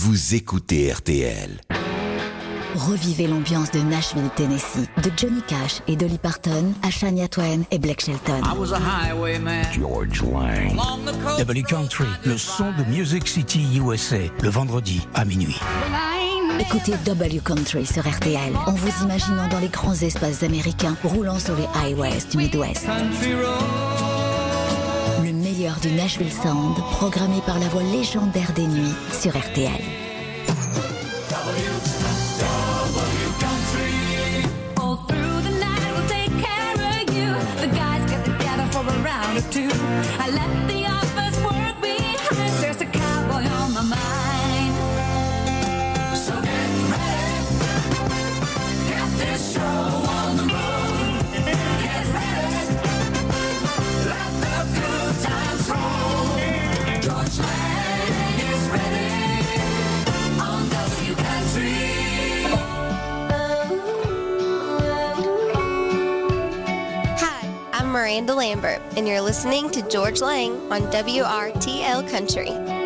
vous écoutez RTL. Revivez l'ambiance de Nashville, Tennessee, de Johnny Cash et Dolly Parton à Shania Twain et Blake Shelton. George Lang. W Country, le son de Music City USA, le vendredi à minuit. Écoutez W Country sur RTL en vous imaginant dans les grands espaces américains roulant sur les highways du Midwest. Le du Nashville Sound, programmé par la voix légendaire des nuits sur RTL. Miranda Lambert, and you're listening to George Lang on WRTL Country.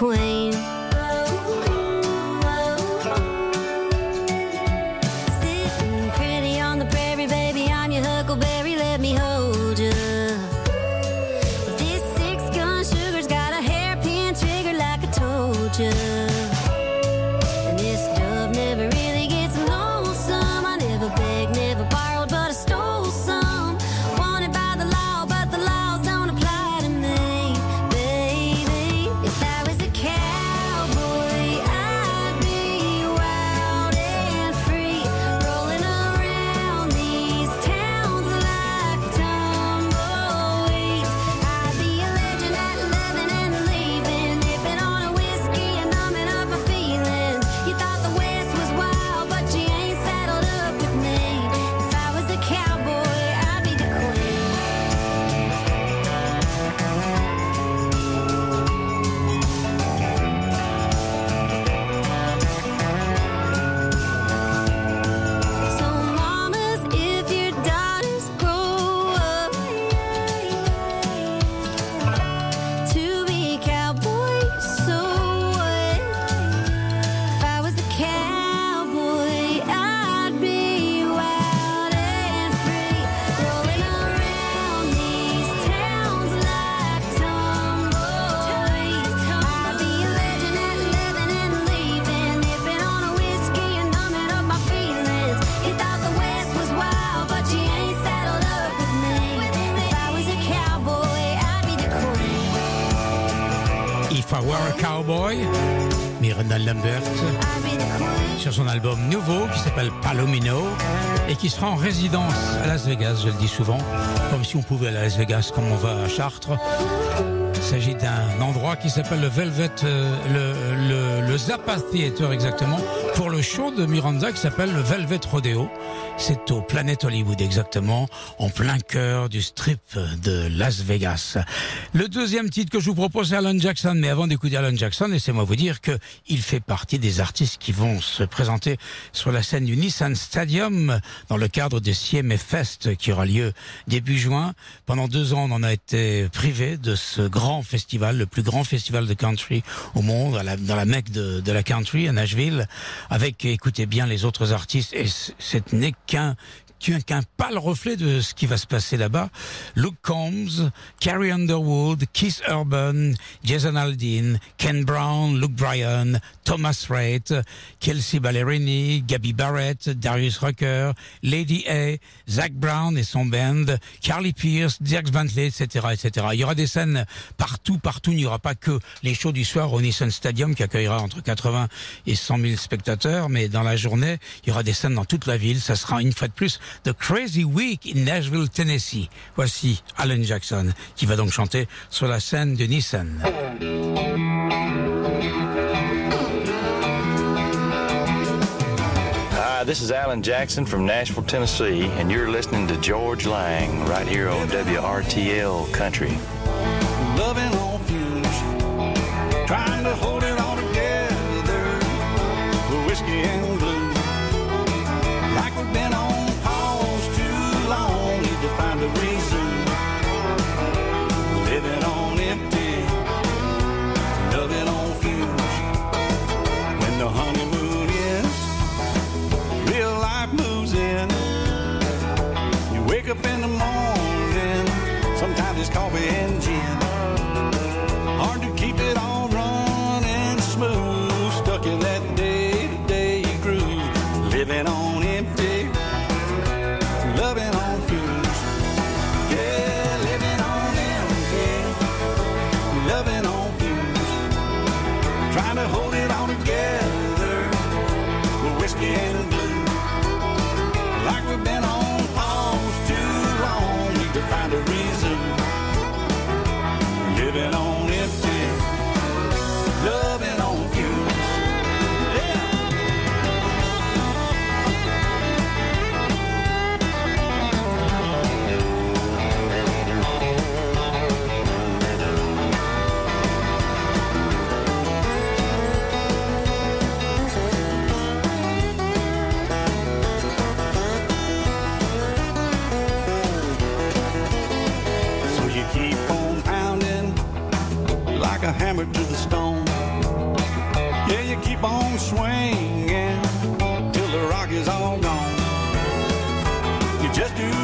Queen. Cowboy, Miranda Lambert, sur son album nouveau qui s'appelle Palomino et qui sera en résidence à Las Vegas, je le dis souvent, comme si on pouvait aller à Las Vegas comme on va à Chartres. Il s'agit d'un endroit qui s'appelle le Velvet, euh, le, le, le Zappa Theater exactement, pour le show de Miranda qui s'appelle le Velvet Rodeo. C'est au Planet Hollywood exactement, en plein cœur du strip de Las Vegas. Le deuxième titre que je vous propose c'est Alan Jackson, mais avant d'écouter Alan Jackson, laissez-moi vous dire que il fait partie des artistes qui vont se présenter sur la scène du Nissan Stadium dans le cadre du CMF Fest qui aura lieu début juin. Pendant deux ans, on en a été privé de ce grand festival, le plus grand festival de country au monde, dans la mecque de la country à Nashville, avec, écoutez bien, les autres artistes. Et ce n'est qu'un pâle reflet de ce qui va se passer là-bas. Luke Combs, Carrie Underwood, Keith Urban, Jason Aldean, Ken Brown, Luke Bryan, Thomas Rhett, Kelsey Ballerini, Gabby Barrett, Darius Rucker, Lady A, Zach Brown et son band, Carly Pierce, Dirks Bentley, etc., etc. Il y aura des scènes partout, partout. Il n'y aura pas que les shows du soir au Nissan Stadium qui accueillera entre 80 et 100 000 spectateurs, mais dans la journée, il y aura des scènes dans toute la ville. Ça sera une fois de plus The Crazy Week in Nashville, Tennessee. Voici Alan Jackson qui va donc chanter sur la scène de Nissan. This is Alan Jackson from Nashville, Tennessee, and you're listening to George Lang right here on WRTL Country. loving coffee and just do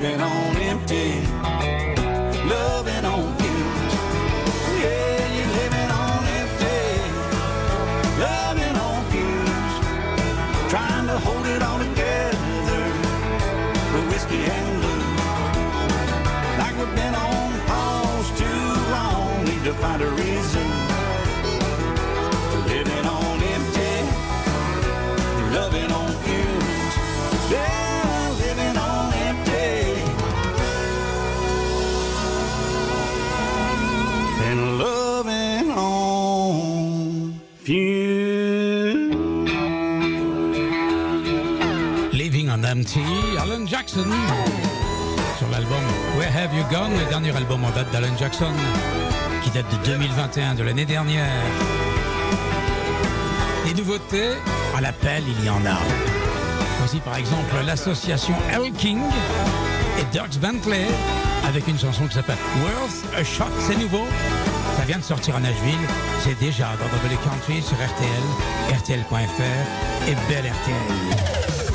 living on empty, loving on fumes. Yeah, you're living on empty, loving on fumes. Trying to hold it all together with whiskey and blue. Like we've been on pause too long, need to find a reason. Empty, Alan Jackson. Sur l'album Where Have You Gone, le dernier album en date d'Alan Jackson, qui date de 2021, de l'année dernière. Des nouveautés, à l'appel, il y en a. Voici par exemple l'association L King et Dirks Bentley avec une chanson qui s'appelle Worth a Shot. C'est nouveau. Ça vient de sortir à Nashville. C'est déjà dans W Country sur RTL, RTL.fr et Belle RTL.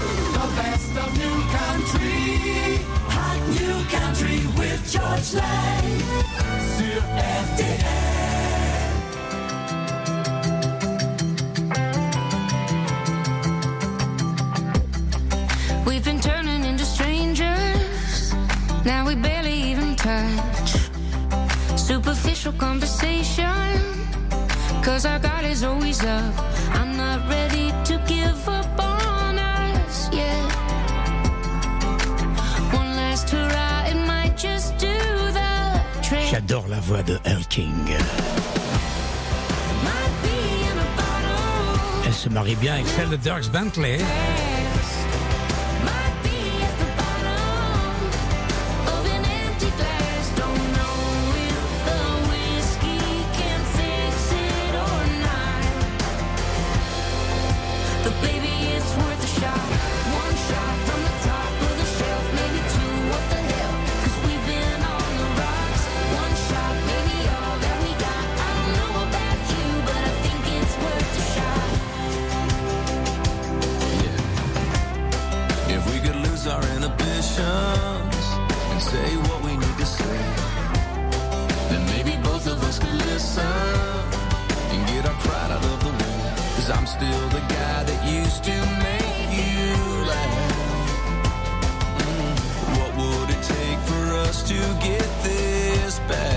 country with George Lang. We've been turning into strangers. Now we barely even touch. Superficial conversation. Cause our God is always up. la voix de Earl King. Elle se marie bien avec celle de Dirks Bentley. and say what we need to say. Then maybe both of us could listen and get our pride out of the way. Cause I'm still the guy that used to make you laugh. Mm. What would it take for us to get this back?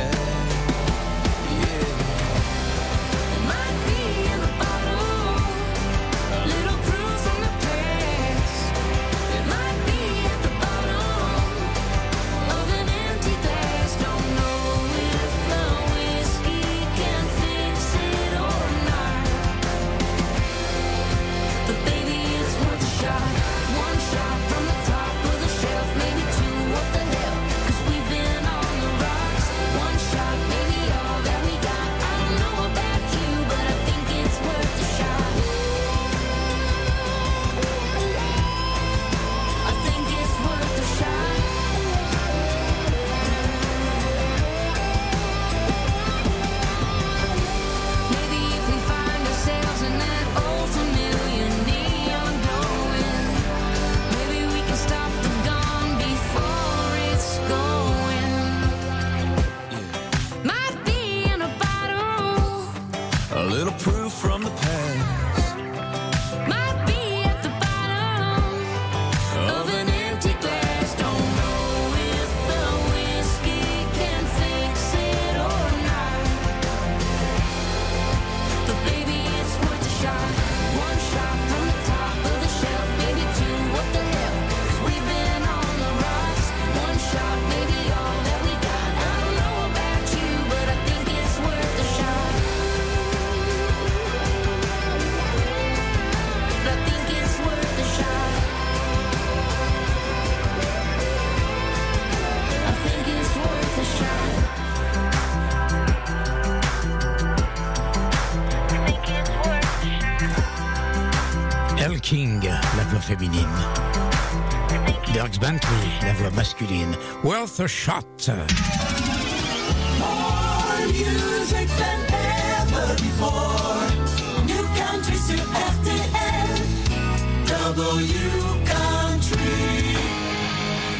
Worth a shot.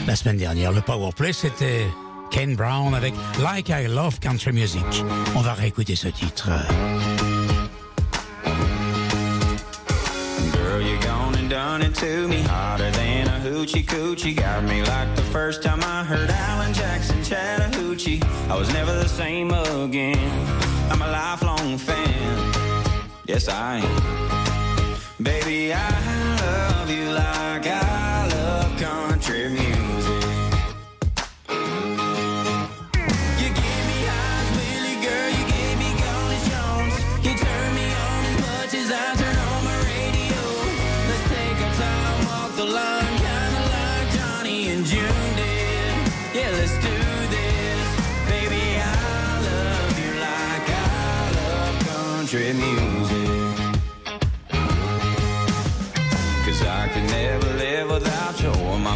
La semaine dernière, le Powerplay, c'était Ken Brown avec Like I Love Country Music. On va réécouter ce titre. running to me hotter than a hoochie coochie. Got me like the first time I heard Alan Jackson Chattahoochee. I was never the same again. I'm a lifelong fan. Yes, I am. Baby, I love you like I love country music.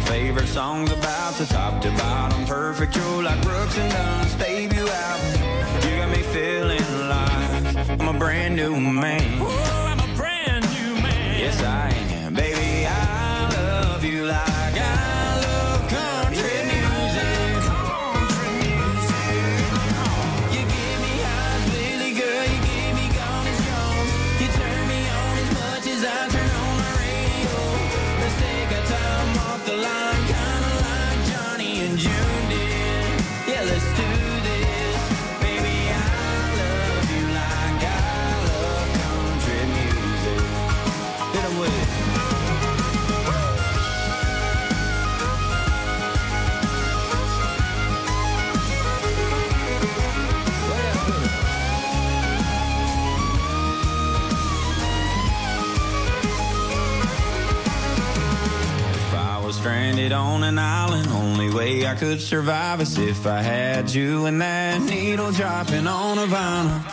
favorite songs about to top to bottom. Perfect, you're like Brooks and Dunn's stave you out. You got me feeling like I'm a brand new man. Ooh, I'm a brand new man. Yes, I am. Baby, I love you like. Stranded on an island. Only way I could survive is if I had you and that needle dropping on a vinyl.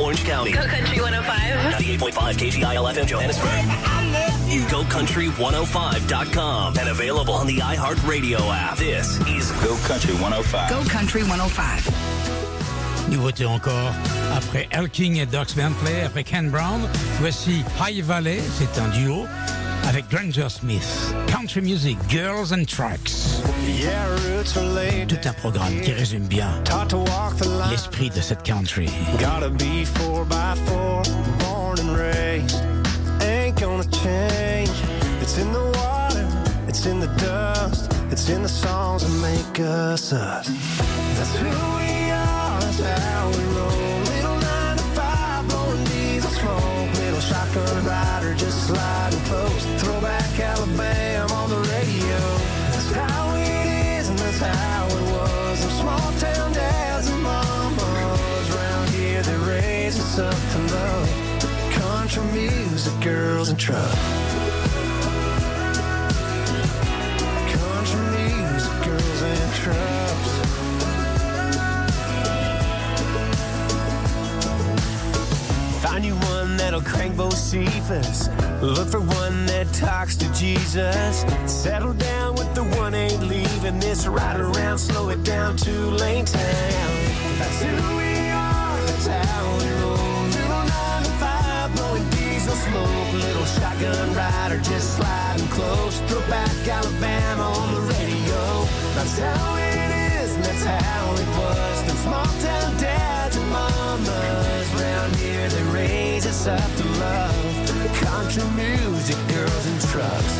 Orange County. Go Country 105. 98.5 KGIL FM Johannesburg. GoCountry105.com and available on the iHeartRadio app. This is Go Country 105. Go Country 105. Nouveauté encore. Après Elking et Docs Bentley, après Ken Brown, voici High Valley, c'est un duo avec Granger Smith. Country Music, Girls and Tracks. Tout un programme qui résume bien l'esprit de cette country. Gotta be four by four, born and raised. Ain't gonna change. It's in the water, it's in the dust, it's in the songs that make us us. That's who we are, that's how we roll. Little nine to five, blowing diesel smoke. Little shotgun rider, just sliding close. Throwback us up. Country music, girls and trucks. Country music, girls and trucks. Find you one that'll crank both Cephas. Look for one that talks to Jesus. Settle down with the one ain't leaving this ride around. Slow it down to lane town. Smoke. Little shotgun rider just sliding close. Throw back Alabama on the radio. That's how it is, and that's how it was. Them small town dads and mamas round here they raise us up to love. Country music, girls and trucks.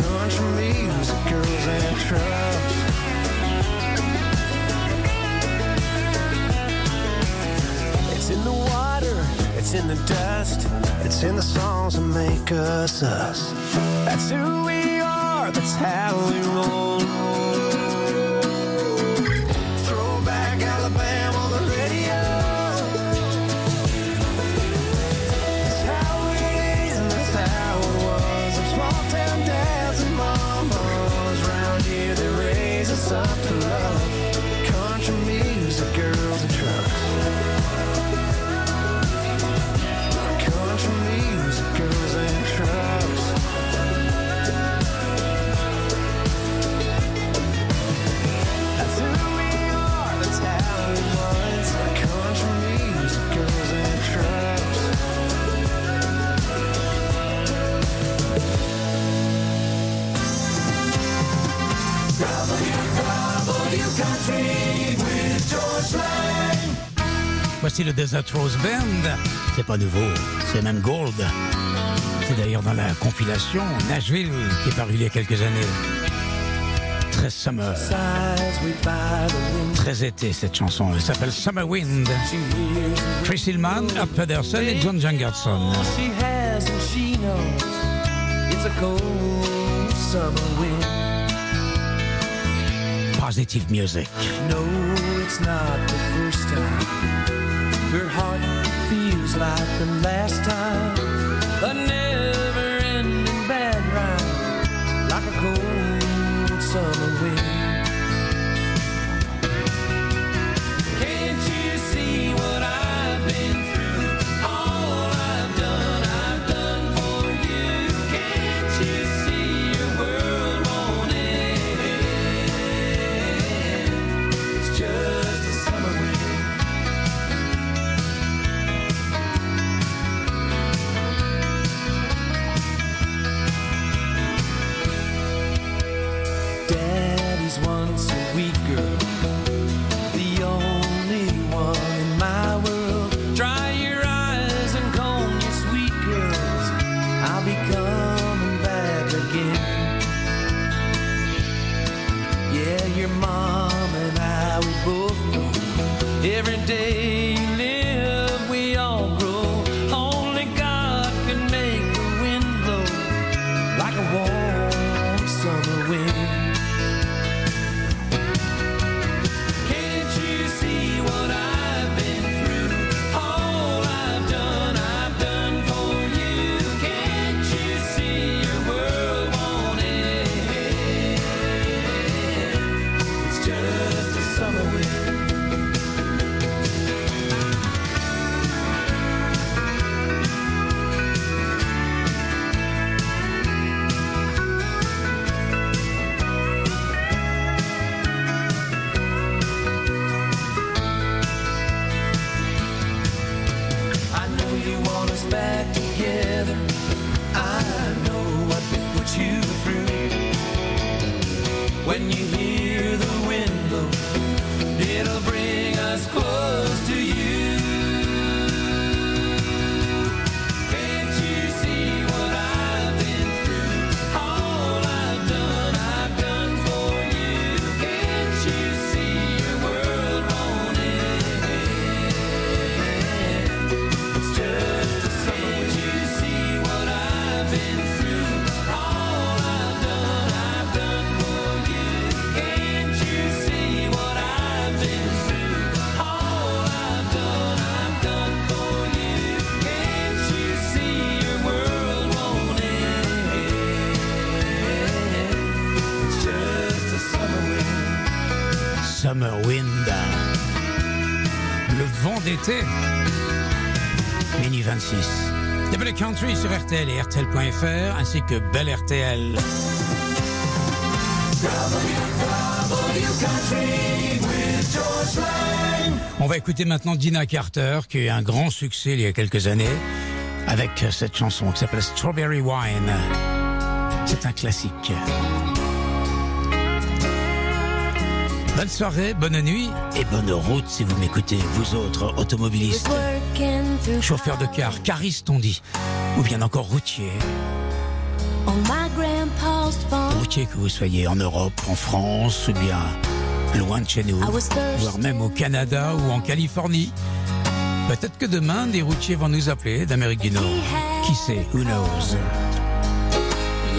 Country music, girls and trucks. It's in the dust, it's in the songs that make us us. That's who we are, that's how we roll. Le Desert Rose Band. C'est pas nouveau, c'est même gold. C'est d'ailleurs dans la compilation Nashville qui est parue il y a quelques années. Très summer. Très été cette chanson. Elle s'appelle Summer Wind. Chris Hillman, Art Pedersen et John wind. Positive music. No, it's not the first time. Her heart feels like the last time. Summer Wind. Le vent d'été. Mini 26. Double Country sur RTL et RTL.fr ainsi que Belle RTL. On va écouter maintenant Dina Carter qui a eu un grand succès il y a quelques années avec cette chanson qui s'appelle Strawberry Wine. C'est un classique. Bonne soirée, bonne nuit et bonne route si vous m'écoutez, vous autres automobilistes, chauffeurs de car, caristes on dit, ou bien encore routiers, On my grandpa's farm. routiers que vous soyez en Europe, en France ou bien loin de chez nous, voire même au Canada ou en Californie. Peut-être que demain, des routiers vont nous appeler d'Amérique du Nord. Qui sait, who knows?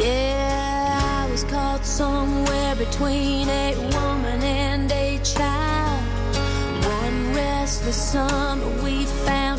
Yeah, I was caught somewhere between a woman and child. One restless summer, we found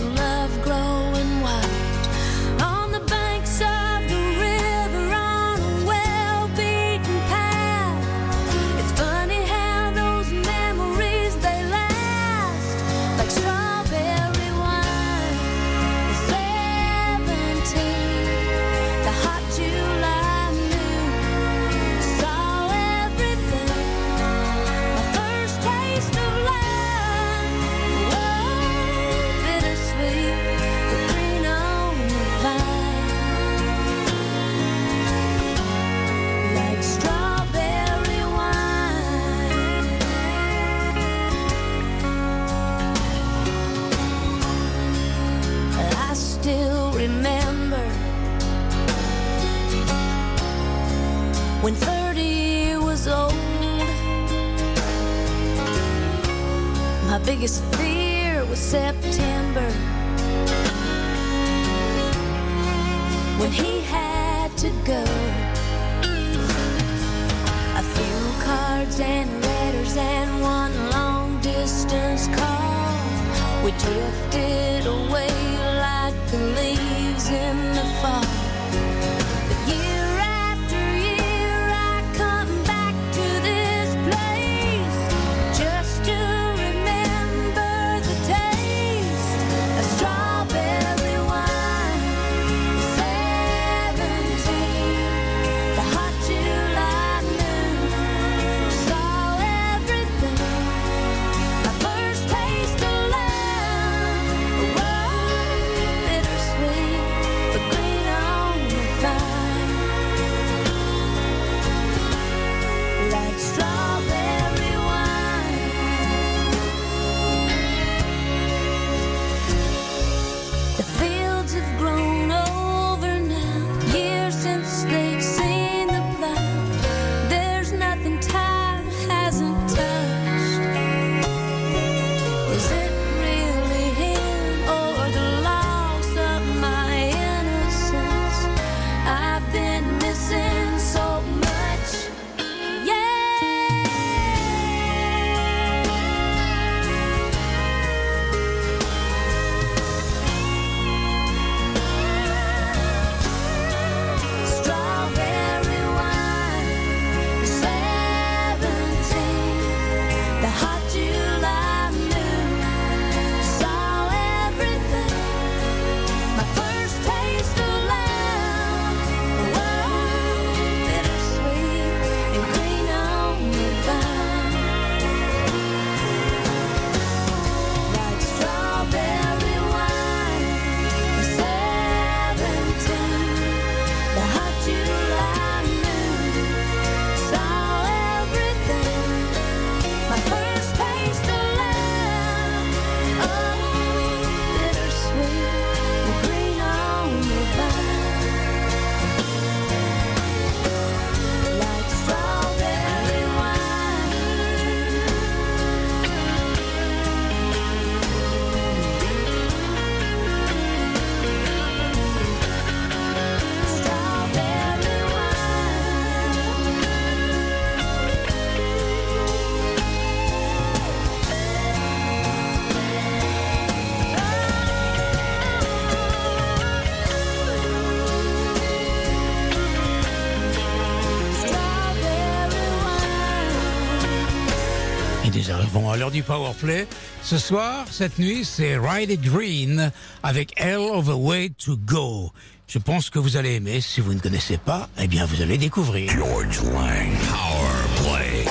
Arrivons à l'heure du power play. Ce soir, cette nuit, c'est Ride It Green avec Hell of a Way to Go. Je pense que vous allez aimer. Si vous ne connaissez pas, eh bien, vous allez découvrir. George Lang. Power Play.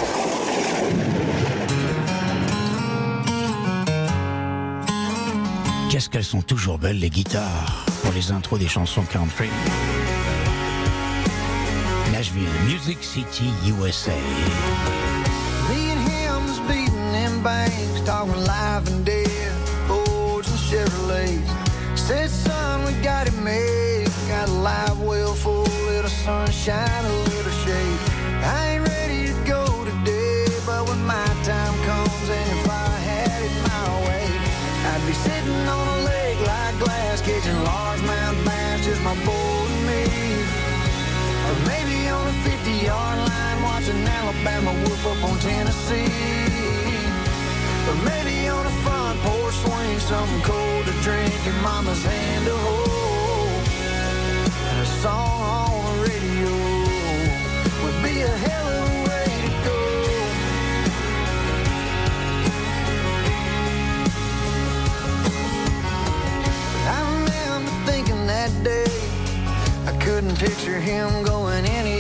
Qu'est-ce qu'elles sont toujours belles, les guitares, pour les intros des chansons country. Nashville, Music City, USA. Banks, talking life and death, Fords and Chevrolets. Said, son, we got it made. Got a live well full, little sunshine, a little shade. I ain't ready to go today, but when my time comes and if I had it my way, I'd be sitting on a lake like glass, catching largemouth bass, just my boy and me. Or maybe on a 50 yard line watching Alabama whoop up on Tennessee. Or maybe on a front porch swing, something cold to drink and mama's hand to hold. And a song on the radio would be a hell of a way to go. I remember thinking that day I couldn't picture him going any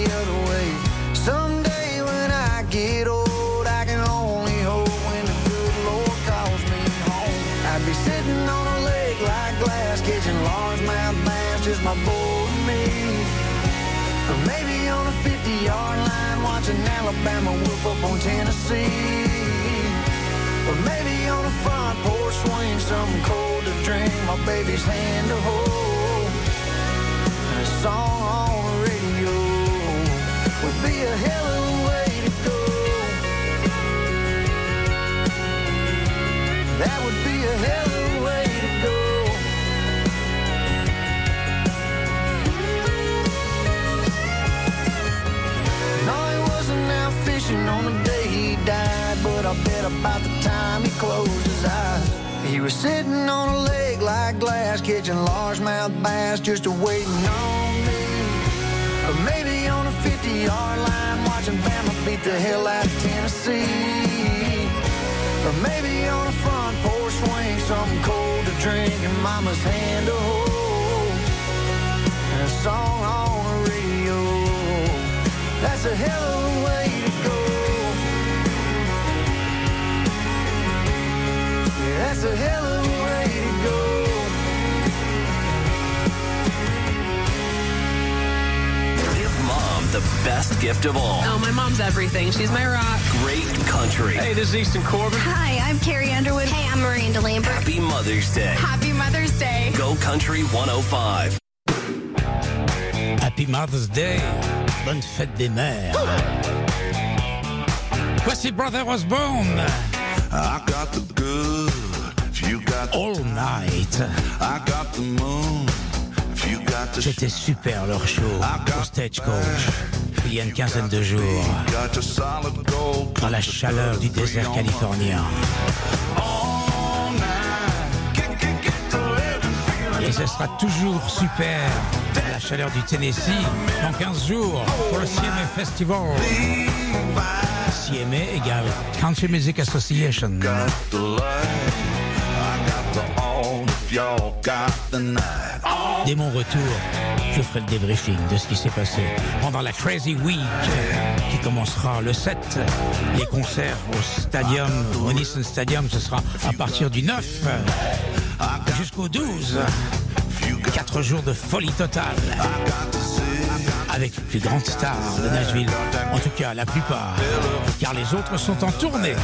yard line, watching Alabama whoop up on Tennessee. Or maybe on a front porch swing, something cold to drink, my baby's hand to hold. And a song on the radio would be a hell of catching largemouth bass, just waiting on me. Or maybe on a 50 yard line, watching Bama beat the hell out of Tennessee. Or maybe on a front porch swing, something cold to drink and mama's hand to hold. And a song on the radio. That's a hell of a way to go. Yeah, that's a hell of the best gift of all. Oh, my mom's everything. She's my rock. Great country. Hey, this is Easton Corbin. Hi, I'm Carrie Underwood. Hey, I'm Miranda Lambert. Happy Mother's Day. Happy Mother's Day. Go Country 105. Happy Mother's Day. Bonne fête des mères. Voici Brother Osborne. I got the good, you got the All night. I got the moon, C'était super leur show au Stagecoach il y a une quinzaine de jours dans la chaleur du désert californien. Et ce sera toujours super à la chaleur du Tennessee dans 15 jours pour le CMA Festival. CMA égale Country Music Association. Dès mon retour, je ferai le débriefing de ce qui s'est passé pendant la Crazy Week qui commencera le 7. Les concerts au Stadium, au Nissan Stadium, ce sera à partir du 9 jusqu'au 12. Quatre jours de folie totale avec les plus grandes stars de Nashville. En tout cas, la plupart, car les autres sont en tournée.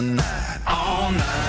The night. All night.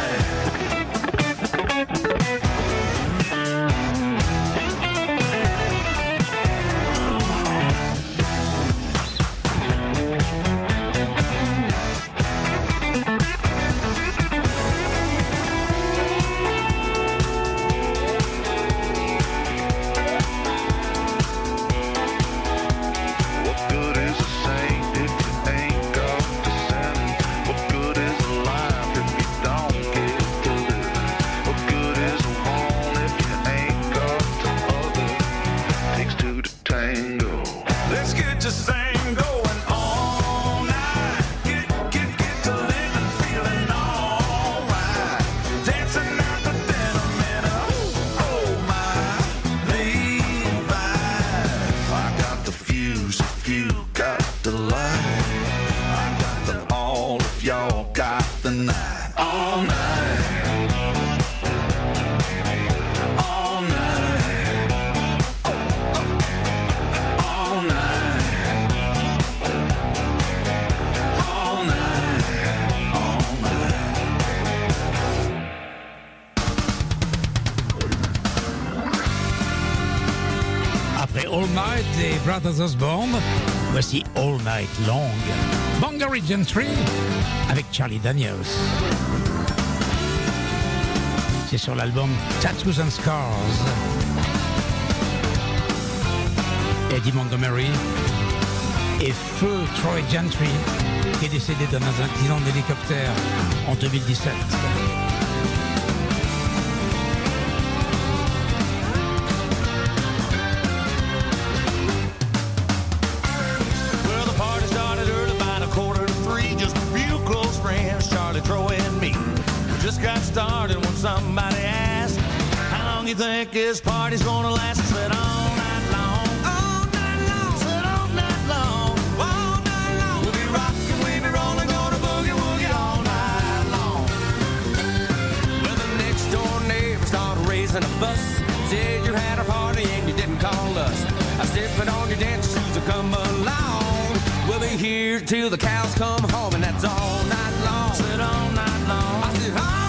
Got the night. All night. All. All night. Brothers Osborne, voici All Night Long. Bungaree Gentry avec Charlie Daniels. C'est sur l'album Tattoos and Scars. Eddie Montgomery et Feu Troy Gentry qui est décédé dans un accident d'hélicoptère en 2017. You think this party's gonna last? I said, All night long. All night long. Said, All night long. All night long. We'll be rocking, we'll be rolling, gonna boogie woogie all night long. Well, the next door neighbor started raising a fuss. Said you had a party and you didn't call us. I said, put on your dance shoes to come along. We'll be here till the cows come home, and that's all night long. Said all night long. I said all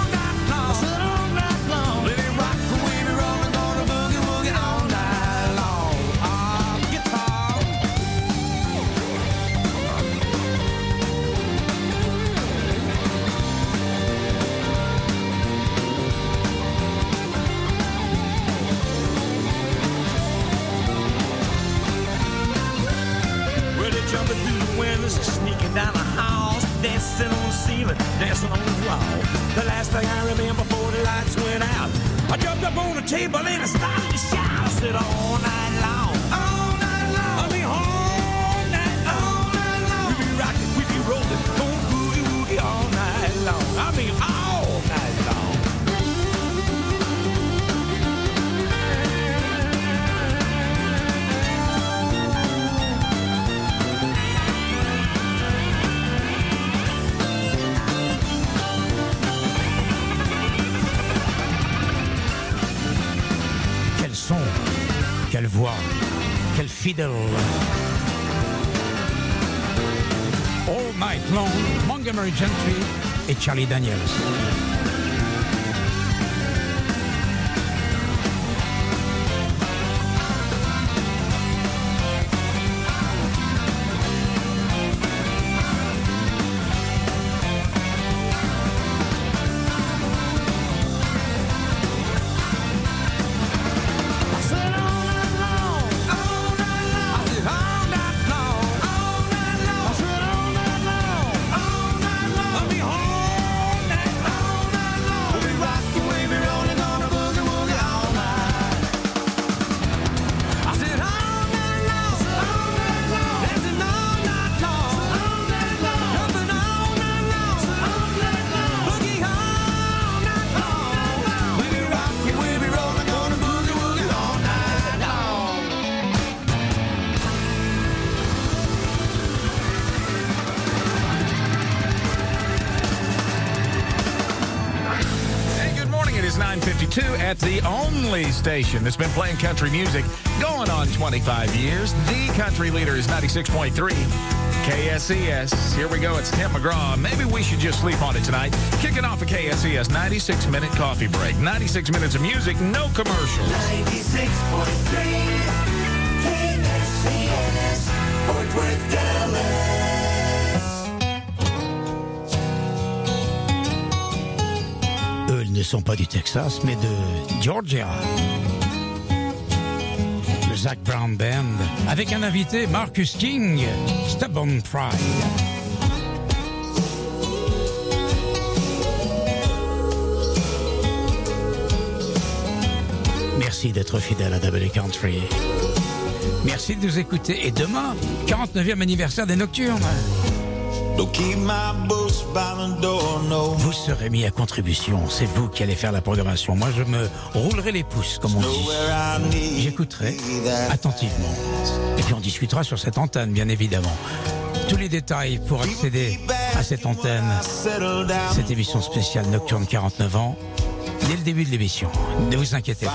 Charlie Daniels. The only station that's been playing country music going on 25 years. The country leader is 96.3 KSES. Here we go. It's Tim McGraw. Maybe we should just sleep on it tonight. Kicking off a KSES 96 minute coffee break. 96 minutes of music, no commercials. 96.3 ne sont pas du Texas, mais de Georgia. Le Zach Brown Band, avec un invité, Marcus King, Stubborn Pride. Merci d'être fidèle à Double Country. Merci de nous écouter. Et demain, 49e anniversaire des Nocturnes. Vous serez mis à contribution. C'est vous qui allez faire la programmation. Moi, je me roulerai les pouces, comme on dit. J'écouterai attentivement. Et puis on discutera sur cette antenne, bien évidemment. Tous les détails pour accéder à cette antenne, cette émission spéciale Nocturne 49 ans, dès le début de l'émission. Ne vous inquiétez pas.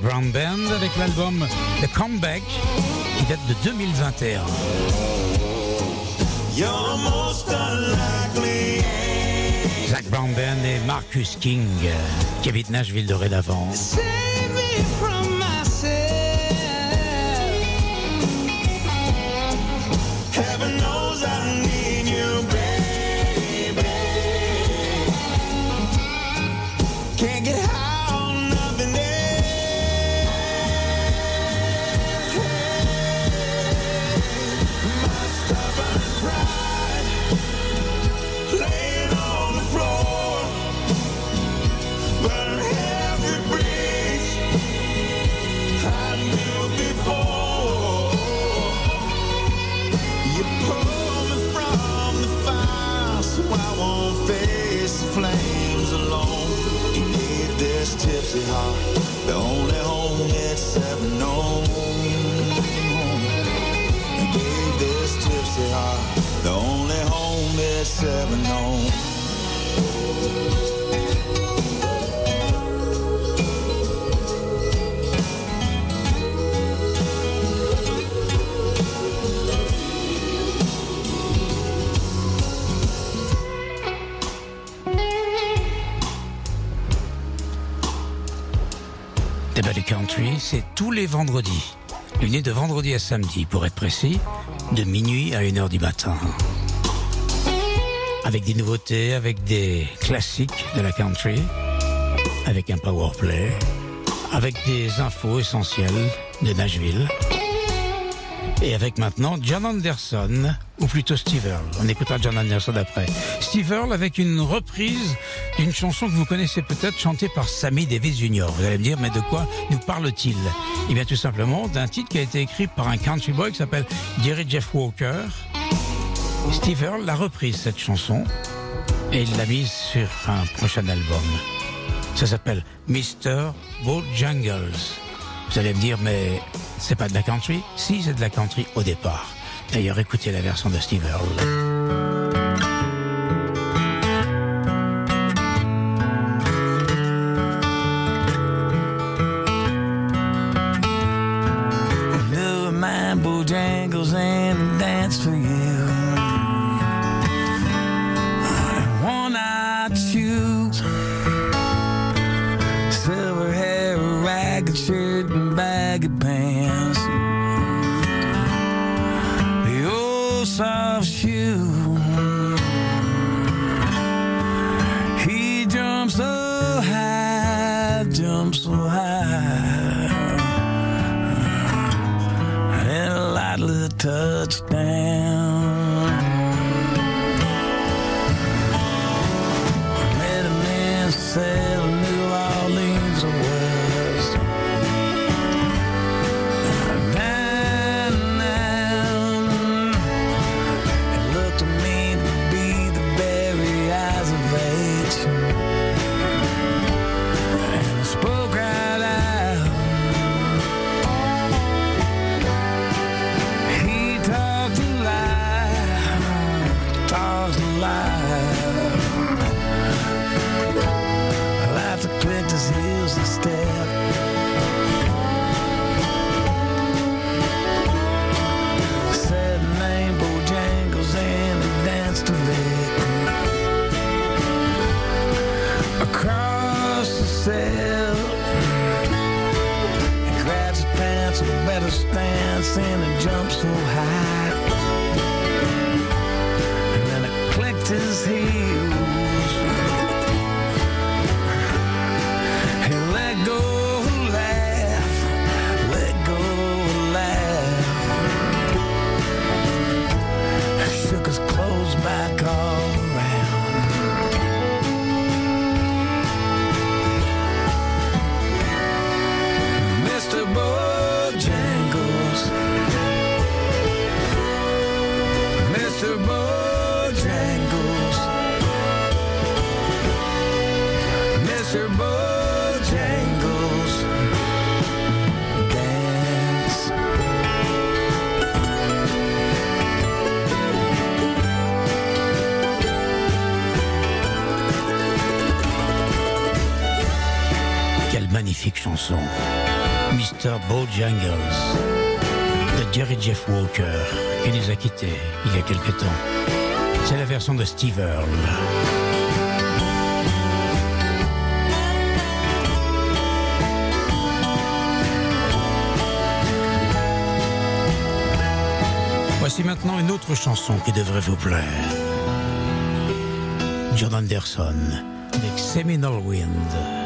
Brown Band avec l'album The Comeback qui date de 2021. You're most unlikely. Zach Brown Band et Marcus King qui habitent Nashville de tipsy heart the only home it's ever known. You gave this tipsy heart the only home it's ever known. Tous les vendredis. Nuit de vendredi à samedi, pour être précis, de minuit à 1h du matin. Avec des nouveautés, avec des classiques de la country, avec un power play, avec des infos essentielles de Nashville. Et avec maintenant John Anderson, ou plutôt Steve Earle. On écoutera John Anderson après. Steve Earle avec une reprise d'une chanson que vous connaissez peut-être chantée par Sammy Davis Jr. Vous allez me dire, mais de quoi nous parle-t-il? Eh bien tout simplement d'un titre qui a été écrit par un country boy qui s'appelle Jerry Jeff Walker. Steve Earle l'a reprise cette chanson et il l'a mise sur un prochain album. Ça s'appelle Mr. Bojangles. Vous allez me dire, mais c'est pas de la country? Si, c'est de la country au départ. D'ailleurs, écoutez la version de Steve Earle. Jangles de Jerry Jeff Walker qui les a quittés il y a quelque temps. C'est la version de Steve Earle. Voici maintenant une autre chanson qui devrait vous plaire. John Anderson avec Seminole Wind.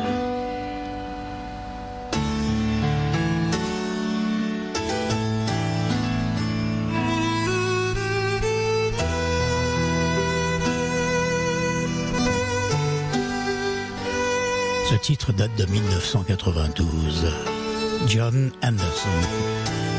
titre date de 1992. John Anderson.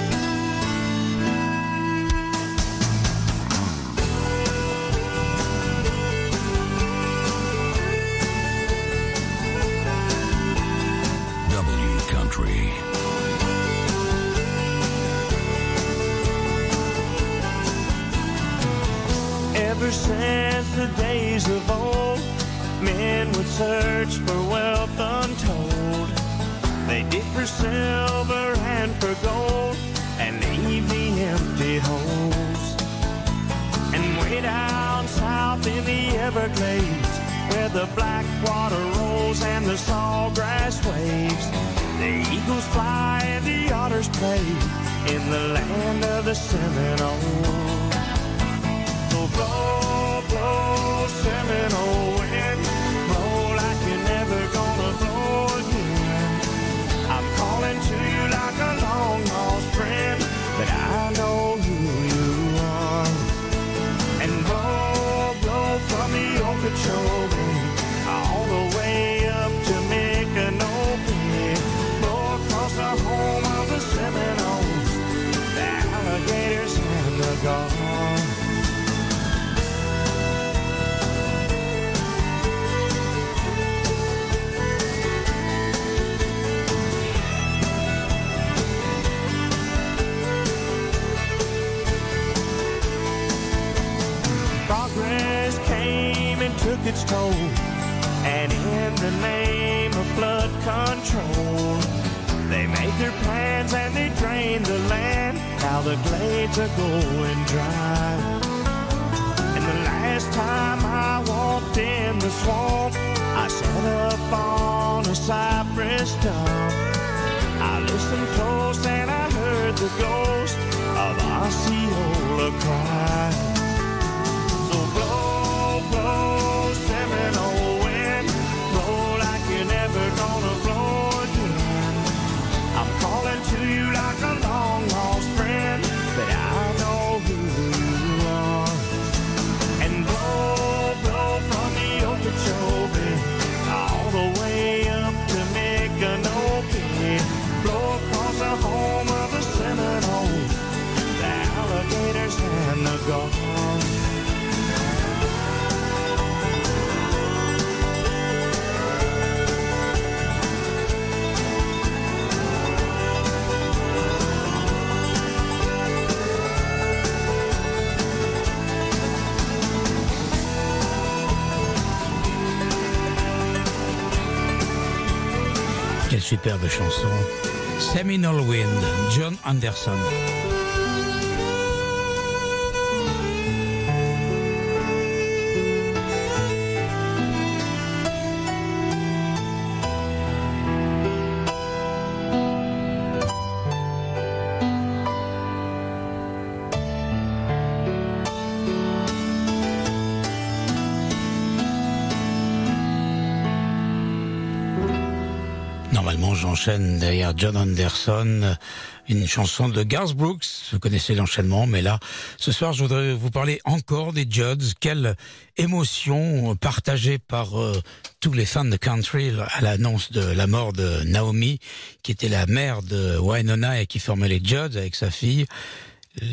to go and drive. de chanson. Seminole Wind, John Anderson. j'enchaîne derrière John Anderson une chanson de Garth Brooks. Vous connaissez l'enchaînement, mais là, ce soir, je voudrais vous parler encore des Judds. Quelle émotion partagée par euh, tous les fans de country à l'annonce de la mort de Naomi, qui était la mère de Winona et qui formait les Judds avec sa fille.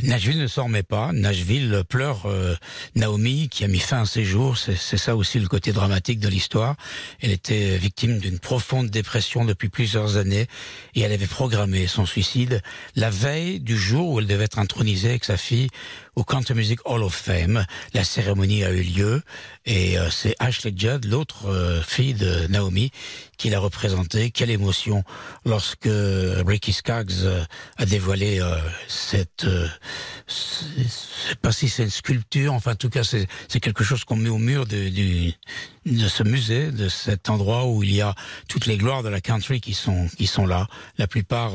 Nashville ne s'en remet pas. Nashville pleure euh, Naomi qui a mis fin à ses jours. C'est c'est ça aussi le côté dramatique de l'histoire. Elle était victime d'une profonde dépression depuis plusieurs années et elle avait programmé son suicide la veille du jour où elle devait être intronisée avec sa fille au Country Music Hall of Fame. La cérémonie a eu lieu et euh, c'est Ashley Judd, l'autre euh, fille de Naomi, qui l'a représentée. Quelle émotion lorsque Ricky Skaggs euh, a dévoilé cette, je sais pas si c'est une sculpture, enfin en tout cas c'est quelque chose qu'on met au mur de, ce musée, de cet endroit où il y a toutes les gloires de la country qui sont là. La plupart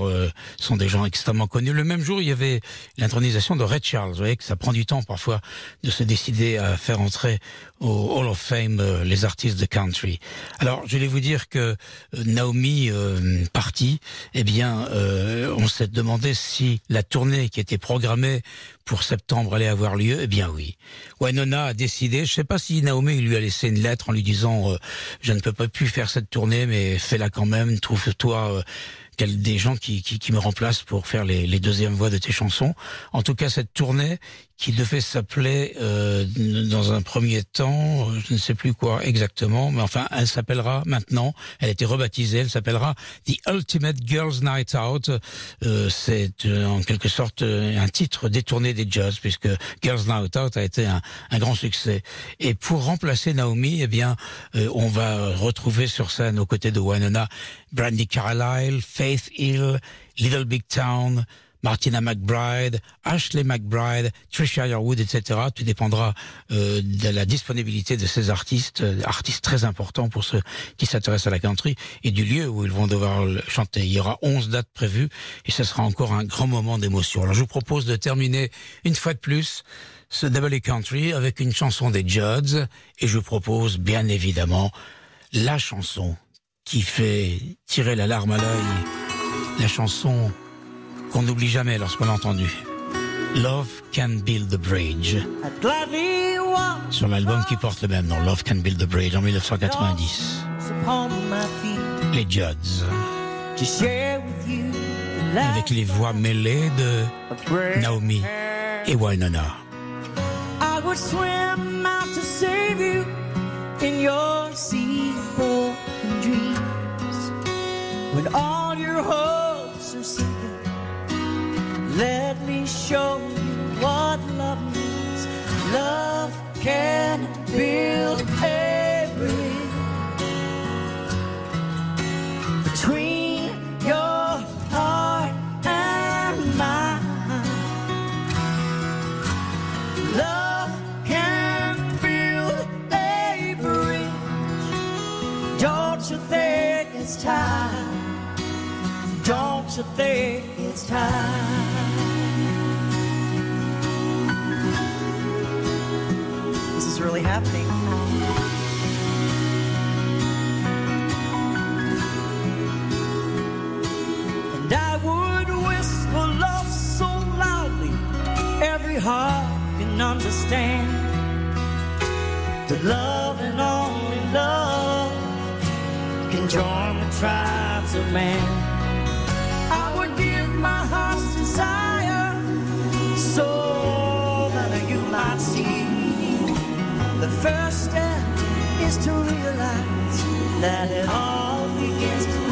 sont des gens extrêmement connus. Le même jour, il y avait l'intronisation de Red Charles. Vous voyez ça prend du temps parfois de se décider à faire entrer au Hall of Fame euh, les artistes de country. Alors, je vais vous dire que euh, Naomi euh, partie, eh bien, euh, on s'est demandé si la tournée qui était programmée pour septembre allait avoir lieu. Eh bien, oui. Winona a décidé. Je sais pas si Naomi lui a laissé une lettre en lui disant euh, je ne peux pas plus faire cette tournée, mais fais-la quand même. Trouve-toi euh, des gens qui, qui, qui me remplacent pour faire les, les deuxièmes voix de tes chansons. En tout cas, cette tournée qui devait s'appeler euh, dans un premier temps, euh, je ne sais plus quoi exactement, mais enfin, elle s'appellera maintenant, elle a été rebaptisée, elle s'appellera The Ultimate Girls Night Out. Euh, C'est euh, en quelque sorte euh, un titre détourné des jazz, puisque Girls Night Out a été un, un grand succès. Et pour remplacer Naomi, eh bien, euh, on va retrouver sur scène aux côtés de Winona Brandy Carlisle, Faith Hill, Little Big Town, Martina McBride, Ashley McBride, Trisha Yearwood, etc. Tout dépendra euh, de la disponibilité de ces artistes, euh, artistes très importants pour ceux qui s'intéressent à la country, et du lieu où ils vont devoir chanter. Il y aura 11 dates prévues, et ce sera encore un grand moment d'émotion. Alors je vous propose de terminer une fois de plus ce Double Country avec une chanson des Judds, et je propose bien évidemment la chanson qui fait tirer la larme à l'œil, la chanson qu'on n'oublie jamais lorsqu'on l'a entendue. Love Can Build the Bridge. Sur l'album qui porte le même nom, Love Can Build the Bridge, en 1990. upon my feet Les Judds. Avec les voix mêlées de Naomi et Winona. I would swim out to save you in your sea dreams. When all your sinking, let me show you what love means. Love can build a bridge between your heart and mine. Love can build a bridge. Don't you think it's time? Don't you think it's time? Happening. And I would whisper love so loudly every heart can understand that love and only love can join the tribes of man. I would give my heart's desire first step is to realize that it all begins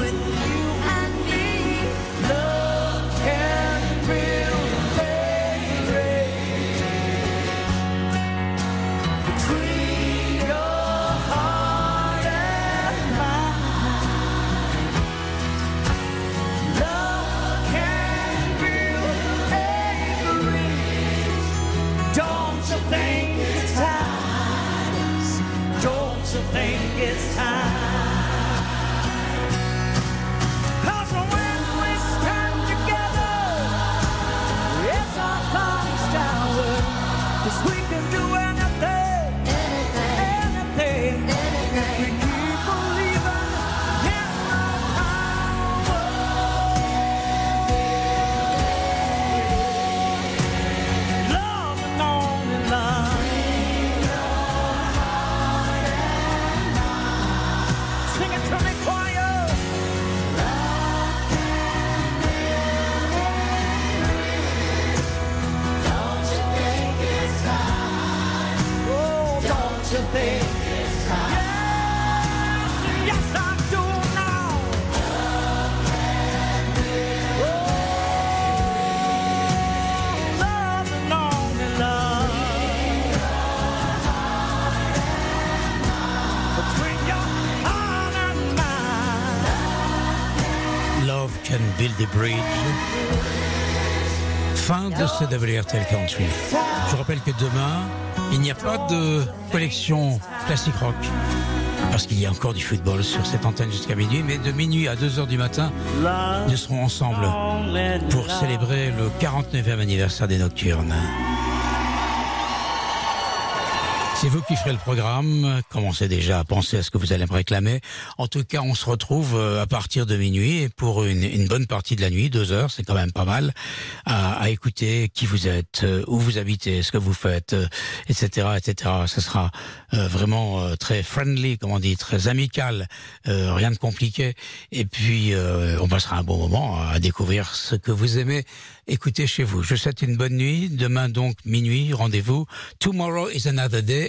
Fin de ce WRTL Country. Je rappelle que demain, il n'y a pas de collection classique rock. Parce qu'il y a encore du football sur cette antenne jusqu'à minuit, mais de minuit à 2 heures du matin, nous serons ensemble pour célébrer le 49e anniversaire des Nocturnes. C'est vous qui ferez le programme. Commencez déjà à penser à ce que vous allez me réclamer. En tout cas, on se retrouve euh, à partir de minuit pour une, bonne partie de la nuit, deux heures, c'est quand même pas mal, à, écouter qui vous êtes, euh, où vous habitez, ce que vous faites, euh, etc., etc. Ce sera vraiment très friendly, comme on dit, très amical, rien de compliqué. Et puis, on passera un bon moment à découvrir ce que vous aimez écouter chez vous. Je vous souhaite une bonne nuit. Demain donc minuit, rendez-vous. Tomorrow is another day.